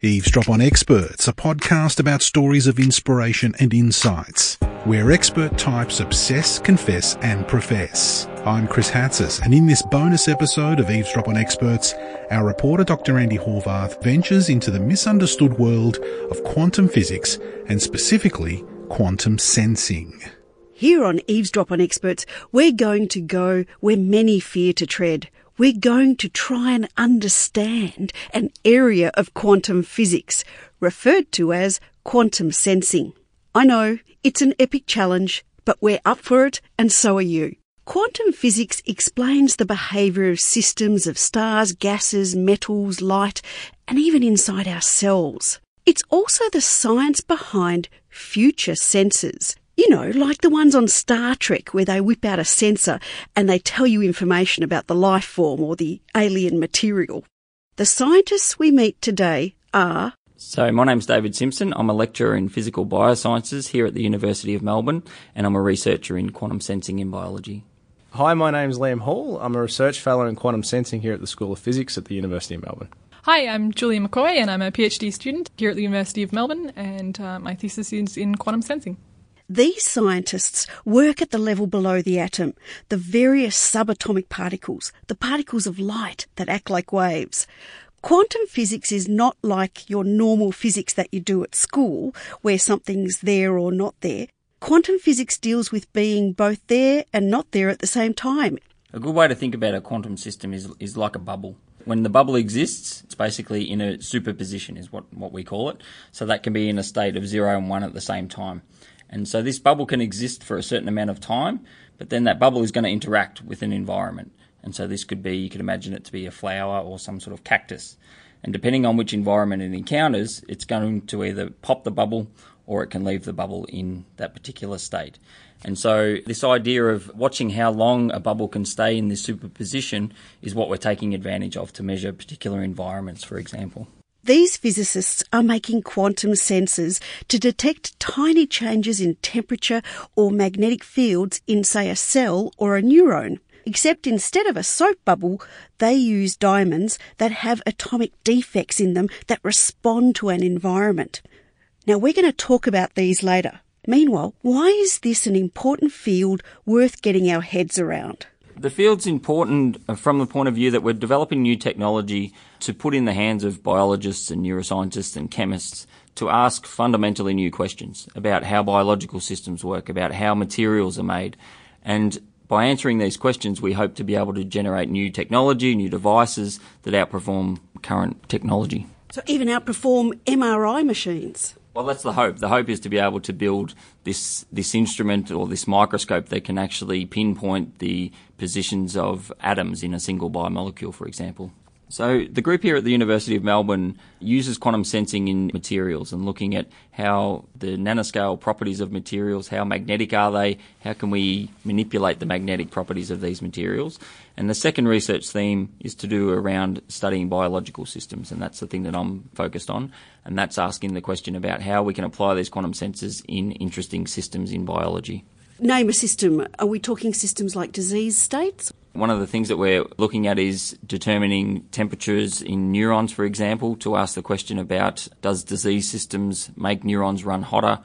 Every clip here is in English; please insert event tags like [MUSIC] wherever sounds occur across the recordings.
Eavesdrop on Experts, a podcast about stories of inspiration and insights, where expert types obsess, confess, and profess. I'm Chris Hatzis, and in this bonus episode of Eavesdrop on Experts, our reporter Dr. Andi Horvath ventures into the misunderstood world of quantum physics and specifically quantum sensing. Here on Eavesdrop on Experts, we're going to go where many fear to tread we're going to try and understand an area of quantum physics referred to as quantum sensing. I know it's an epic challenge, but we're up for it and so are you. Quantum physics explains the behaviour of systems of stars, gases, metals, light, and even inside our cells. It's also the science behind future sensors, you know, like the ones on Star Trek where they whip out a sensor and they tell you information about the life form or the alien material. The scientists we meet today are so, my name's David Simpson. I'm a lecturer in physical biosciences here at the University of Melbourne, and I'm a researcher in quantum sensing in biology. Hi, my name's Liam Hall. I'm a research fellow in quantum sensing here at the School of Physics at the University of Melbourne. Hi, I'm Julia McCoey, and I'm a PhD student here at the University of Melbourne, and uh, my thesis is in quantum sensing. These scientists work at the level below the atom, the various subatomic particles, the particles of light that act like waves. Quantum physics is not like your normal physics that you do at school, where something's there or not there. Quantum physics deals with being both there and not there at the same time. A good way to think about a quantum system is, is like a bubble. When the bubble exists, it's basically in a superposition, is what, what we call it. So that can be in a state of zero and one at the same time. And so this bubble can exist for a certain amount of time, but then that bubble is going to interact with an environment. And so this could be, you could imagine it to be a flower or some sort of cactus. And depending on which environment it encounters, it's going to either pop the bubble or it can leave the bubble in that particular state. And so this idea of watching how long a bubble can stay in this superposition is what we're taking advantage of to measure particular environments, for example. These physicists are making quantum sensors to detect tiny changes in temperature or magnetic fields in, say, a cell or a neuron. Except instead of a soap bubble, they use diamonds that have atomic defects in them that respond to an environment. Now, we're going to talk about these later. Meanwhile, why is this an important field worth getting our heads around? The field's important uh, from the point of view that we're developing new technology to put in the hands of biologists and neuroscientists and chemists to ask fundamentally new questions about how biological systems work, about how materials are made. And by answering these questions, we hope to be able to generate new technology, new devices that outperform current technology. So, even outperform MRI machines? Well, that's the hope. The hope is to be able to build this this instrument or this microscope that can actually pinpoint the positions of atoms in a single biomolecule, for example. So the group here at the University of Melbourne uses quantum sensing in materials and looking at how the nanoscale properties of materials, how magnetic are they, how can we manipulate the magnetic properties of these materials. And the second research theme is to do around studying biological systems, and that's the thing that I'm focused on. And that's asking the question about how we can apply these quantum sensors in interesting systems in biology. Name a system. Are we talking systems like disease states? One of the things that we're looking at is determining temperatures in neurons, for example, to ask the question about does disease systems make neurons run hotter?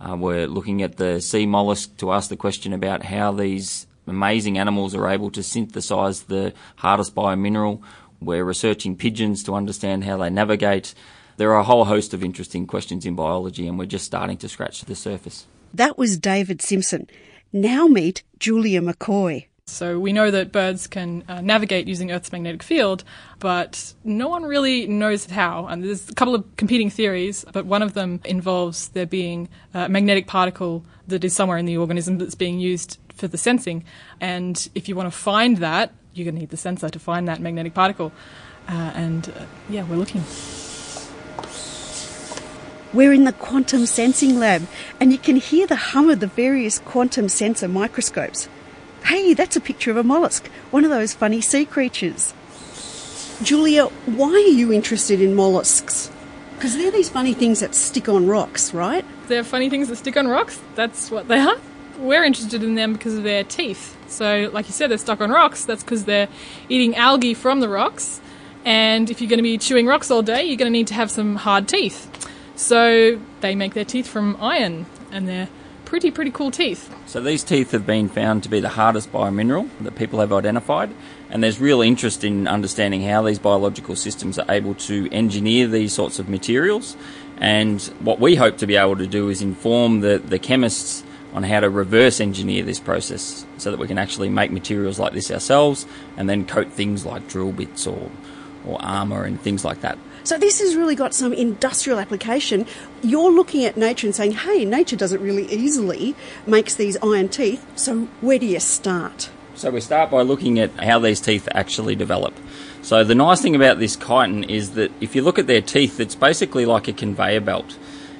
Uh, we're looking at the sea mollusk to ask the question about how these amazing animals are able to synthesize the hardest biomineral. We're researching pigeons to understand how they navigate. There are a whole host of interesting questions in biology, and we're just starting to scratch the surface. That was David Simpson. Now meet Julia McCoey. So we know that birds can uh, navigate using Earth's magnetic field, but no one really knows how. And there's a couple of competing theories, but one of them involves there being a magnetic particle that is somewhere in the organism that's being used for the sensing. And if you want to find that, you're going to need the sensor to find that magnetic particle. Uh, and uh, yeah, we're looking. We're in the quantum sensing lab, and you can hear the hum of the various quantum sensor microscopes. Hey, that's a picture of a mollusk, one of those funny sea creatures. Julia, why are you interested in mollusks? Because they're these funny things that stick on rocks, right? They're funny things that stick on rocks. That's what they are. We're interested in them because of their teeth. So, like you said, they're stuck on rocks. That's because they're eating algae from the rocks And if you're going to be chewing rocks all day, you're going to need to have some hard teeth. So they make their teeth from iron, and they're pretty, pretty cool teeth. So these teeth have been found to be the hardest biomineral that people have identified, and there's real interest in understanding how these biological systems are able to engineer these sorts of materials. And what we hope to be able to do is inform the, the chemists on how to reverse engineer this process so that we can actually make materials like this ourselves and then coat things like drill bits or, or armour and things like that. So this has really got some industrial application. You're looking at nature and saying, hey, nature does it really easily, makes these iron teeth. So where do you start? So we start by looking at how these teeth actually develop. So the nice thing about this chiton is that if you look at their teeth, it's basically like a conveyor belt.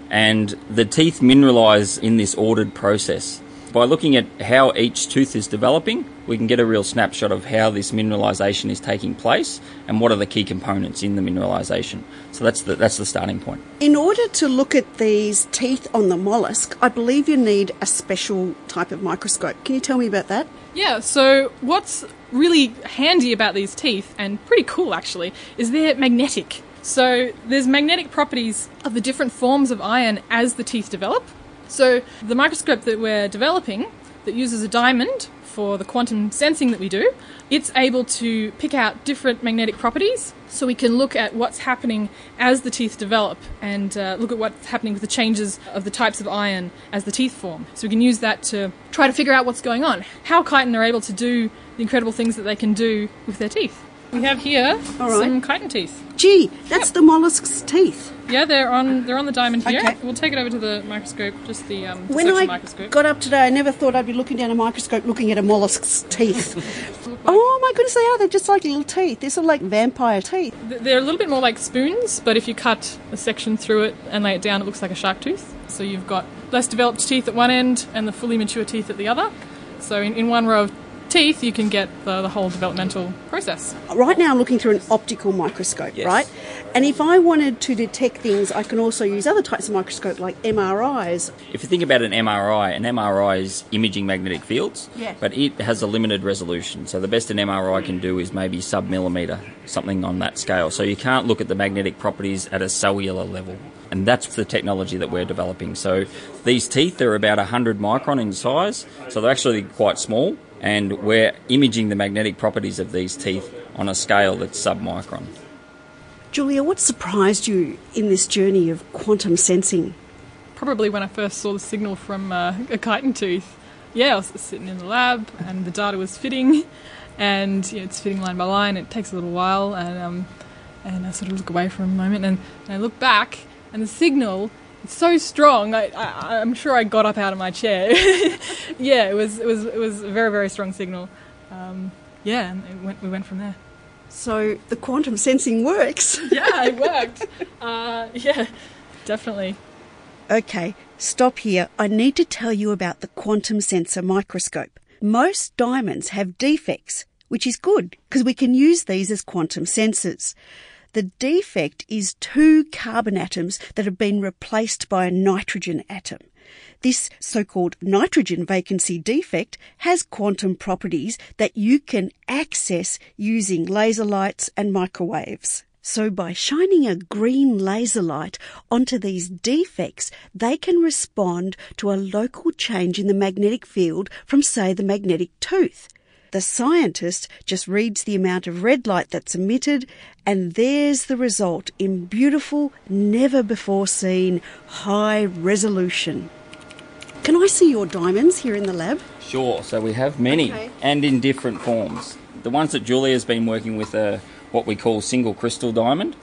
And the teeth mineralise in this ordered process. By looking at how each tooth is developing, we can get a real snapshot of how this mineralisation is taking place and what are the key components in the mineralisation. So that's the, that's the starting point. In order to look at these teeth on the mollusk, I believe you need a special type of microscope. Can you tell me about that? Yeah, so what's really handy about these teeth, and pretty cool actually, is they're magnetic. So there's magnetic properties of the different forms of iron as the teeth develop. So the microscope that we're developing that uses a diamond for the quantum sensing that we do, it's able to pick out different magnetic properties so we can look at what's happening as the teeth develop and uh, look at what's happening with the changes of the types of iron as the teeth form. So we can use that to try to figure out what's going on, how chiton are able to do the incredible things that they can do with their teeth. We have here All right. some chiton teeth. Gee, that's the mollusk's teeth. Yeah, they're on they're on the diamond here. Okay. We'll take it over to the microscope, just the um, When I microscope. got up today, I never thought I'd be looking down a microscope looking at a mollusk's teeth. [LAUGHS] oh my goodness, they are. They're just like little teeth. They're sort of like vampire teeth. They're a little bit more like spoons, but if you cut a section through it and lay it down, it looks like a shark tooth. So you've got less developed teeth at one end and the fully mature teeth at the other. So in, in one row of teeth, you can get the, the whole developmental process. Right now, I'm looking through an optical microscope, Yes. right? And if I wanted to detect things, I can also use other types of microscope like MRIs. If you think about an MRI, an MRI is imaging magnetic fields, Yeah. but it has a limited resolution. So the best an MRI can do is maybe sub millimeter, something on that scale. So you can't look at the magnetic properties at a cellular level. And that's the technology that we're developing. So these teeth are about 100 micron in size, so they're actually quite small. And we're imaging the magnetic properties of these teeth on a scale that's sub micron. Julia, what surprised you in this journey of quantum sensing? Probably when I first saw the signal from uh, a chiton tooth. Yeah, I was sitting in the lab and the data was fitting, and you know, it's fitting line by line. It takes a little while, and um, and I sort of look away for a moment, and, and I look back, and the signal is so strong. I, I I'm sure I got up out of my chair. [LAUGHS] yeah, it was it was it was a very very strong signal. Um, yeah, and it went, we went from there. So the quantum sensing works. [LAUGHS] Yeah, it worked. uh, yeah, definitely. Okay, stop here. I need to tell you about the quantum sensor microscope. Most diamonds have defects, which is good because we can use these as quantum sensors. The defect is two carbon atoms that have been replaced by a nitrogen atom. This so-called nitrogen vacancy defect has quantum properties that you can access using laser lights and microwaves. So by shining a green laser light onto these defects, they can respond to a local change in the magnetic field from say the magnetic tooth. The scientist just reads the amount of red light that's emitted and there's the result in beautiful, never before seen high resolution. Can I see your diamonds here in the lab? Sure. So we have many Okay. and in different forms. The ones that Julia's been working with are what we call single crystal diamond.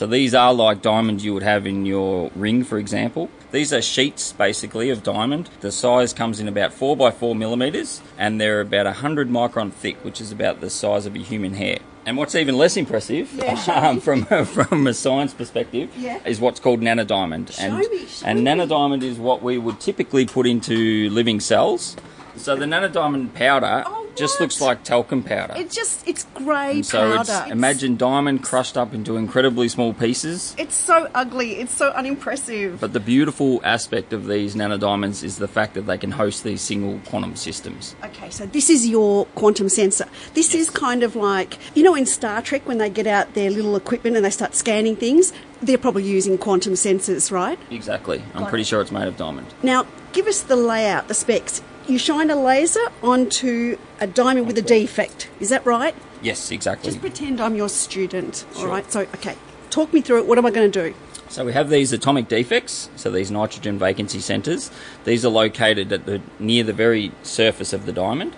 So these are like diamonds you would have in your ring, for example. These are sheets basically of diamond. The size comes in about 4 by 4 millimeters and they're about 100 micron thick, which is about the size of a human hair. And what's even less impressive [LAUGHS] um, from, from a science perspective Yeah. is what's called nanodiamond. Show and, me, and me. nanodiamond is what we would typically put into living cells. So the nanodiamond powder Oh, just What? looks like talcum powder. It just, it's grey so powder. it's imagine diamond crushed up into incredibly small pieces. It's so ugly. It's so unimpressive. But the beautiful aspect of these nanodiamonds is the fact that they can host these single quantum systems. Okay, so this is your quantum sensor. This is kind of like, you know, in Star Trek when they get out their little equipment and they start scanning things, they're probably using quantum sensors, right? Exactly. I'm pretty sure it's made of diamond. Now, give us the layout, the specs. You shine a laser onto a diamond with a defect. Is that right? Yes, exactly. Just pretend I'm your student. All Sure. right. So, okay, talk me through it. What am I going to do? So we have these atomic defects, so these nitrogen vacancy centers. These are located at the near the very surface of the diamond.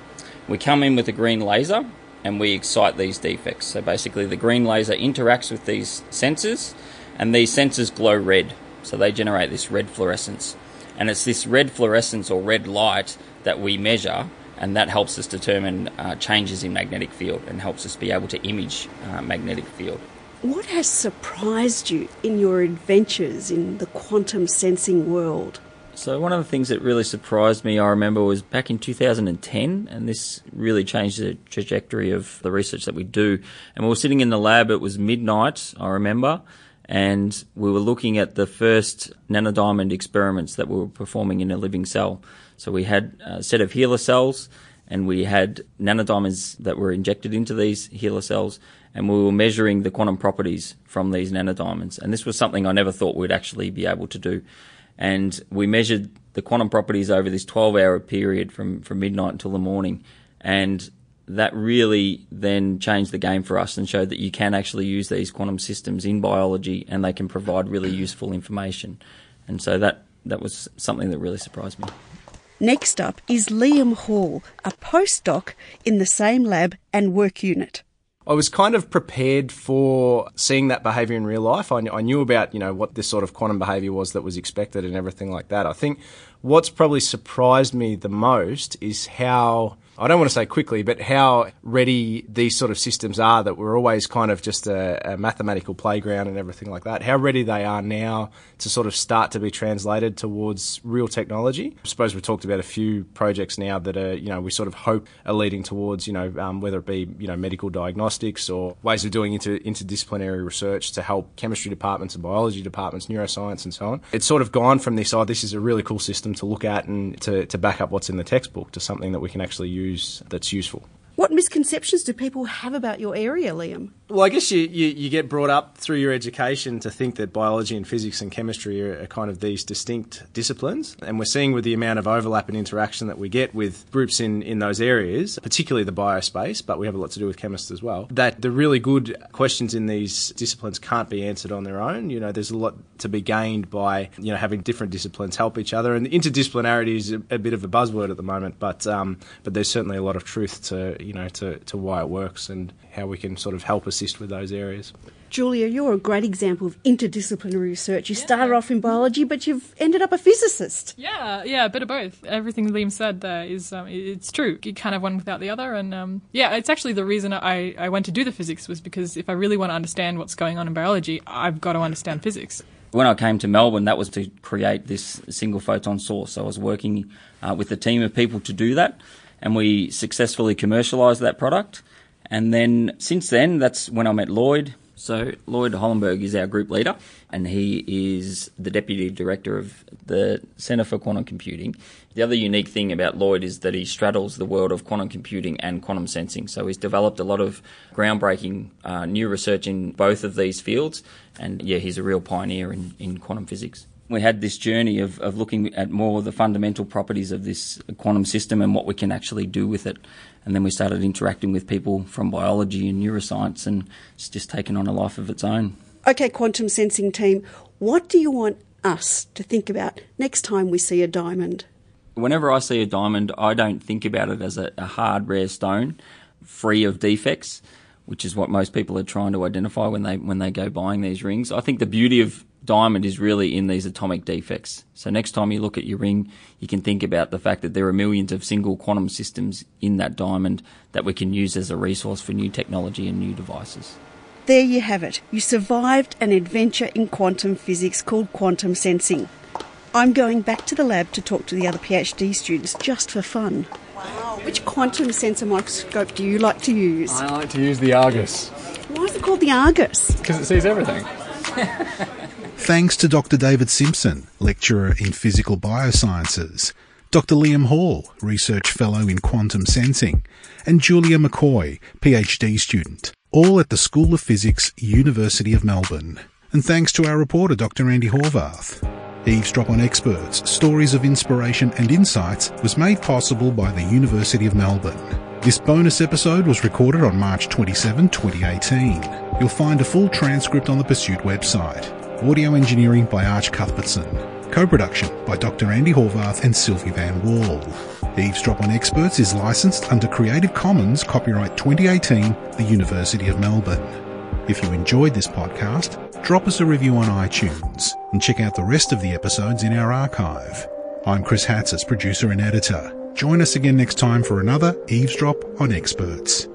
We come in with a green laser and we excite these defects. So basically the green laser interacts with these sensors and these sensors glow red. So they generate this red fluorescence. And it's this red fluorescence or red light that we measure and that helps us determine uh, changes in magnetic field and helps us be able to image uh, magnetic field. What has surprised you in your adventures in the quantum sensing world? So one of the things that really surprised me, I remember, was back in 2010, and this really changed the trajectory of the research that we do. And we were sitting in the lab. It was midnight, I remember, and we were looking at the first nanodiamond experiments that we were performing in a living cell. So we had a set of HeLa cells, and we had nanodiamonds that were injected into these HeLa cells, and we were measuring the quantum properties from these nanodiamonds. And this was something I never thought we'd actually be able to do and we measured the quantum properties over this 12 hour period from, from midnight until the morning. And that really then changed the game for us and showed that you can actually use these quantum systems in biology and they can provide really useful information. And so that, that was something that really surprised me. Next up is Liam Hall, a postdoc in the same lab and work unit. I was kind of prepared for seeing that behavior in real life. I, I knew about, you know, what this sort of quantum behavior was that was expected and everything like that. I think what's probably surprised me the most is how, I don't want to say quickly, but how ready these sort of systems are that were always kind of just a, a mathematical playground and everything like that. How ready they are now to sort of start to be translated towards real technology. I suppose we've talked about a few projects now that are, you know, we sort of hope are leading towards, you know, um, whether it be, you know, medical diagnostics or ways of doing inter- interdisciplinary research to help chemistry departments and biology departments, neuroscience and so on. It's sort of gone from this, oh, this is a really cool system to look at and to, to back up what's in the textbook to something that we can actually use that's useful. What misconceptions do people have about your area, Liam? Well, I guess you, you, you get brought up through your education to think that biology and physics and chemistry are, are kind of these distinct disciplines. And we're seeing with the amount of overlap and interaction that we get with groups in, in those areas, particularly the biospace, but we have a lot to do with chemists as well, that the really good questions in these disciplines can't be answered on their own. You know, there's a lot to be gained by, you know, having different disciplines help each other. And interdisciplinarity is a, a bit of a buzzword at the moment, but, um, but there's certainly a lot of truth to, you know, to, to why it works and how we can sort of help assist with those areas. Julia, you're a great example of interdisciplinary research. You started off in biology, but you've ended up a physicist. Yeah, yeah, a bit of both. Everything Liam said there is um, it's true. You can't have one without the other, and um, yeah, it's actually the reason I, I went to do the physics was because if I really want to understand what's going on in biology, I've got to understand physics. When I came to Melbourne, that was to create this single photon source. So I was working uh, with a team of people to do that, and we successfully commercialised that product. And then since then, that's when I met Lloyd. So Lloyd Hollenberg is our group leader, and he is the deputy director of the Centre for Quantum Computing. The other unique thing about Lloyd is that he straddles the world of quantum computing and quantum sensing. So he's developed a lot of groundbreaking uh, new research in both of these fields, and yeah, he's a real pioneer in, in quantum physics we had this journey of, of looking at more of the fundamental properties of this quantum system and what we can actually do with it. And then we started interacting with people from biology and neuroscience, and it's just taken on a life of its own. Okay, quantum sensing team, what do you want us to think about next time we see a diamond? Whenever I see a diamond, I don't think about it as a, a hard, rare stone, free of defects, which is what most people are trying to identify when they when they go buying these rings. I think the beauty of diamond is really in these atomic defects. So next time you look at your ring, you can think about the fact that there are millions of single quantum systems in that diamond that we can use as a resource for new technology and new devices. There you have it. You survived an adventure in quantum physics called quantum sensing. I'm going back to the lab to talk to the other PhD students just for fun. Wow. Which quantum sensor microscope do you like to use? I like to use the Argus Why is it called the Argus? because it sees everything. [LAUGHS] Thanks to Dr. David Simpson, lecturer in physical biosciences, Dr. Liam Hall, research fellow in quantum sensing, and Julia McCoey, PhD student, all at the School of Physics, University of Melbourne. And thanks to our reporter, Dr. Andi Horvath. Eavesdrop on Experts, Stories of Inspiration and Insights was made possible by the University of Melbourne. This bonus episode was recorded on March 27, 2018. You'll find a full transcript on the Pursuit website. Audio engineering by Arch Cuthbertson. Co-production by Dr. Andi Horvath and Silvi Vann-Wall. Eavesdrop on Experts is licensed under Creative Commons copyright 2018, the University of Melbourne. If you enjoyed this podcast, drop us a review on iTunes and check out the rest of the episodes in our archive. I'm Chris Hatzis, producer and editor. Join us again next time for another Eavesdrop on Experts.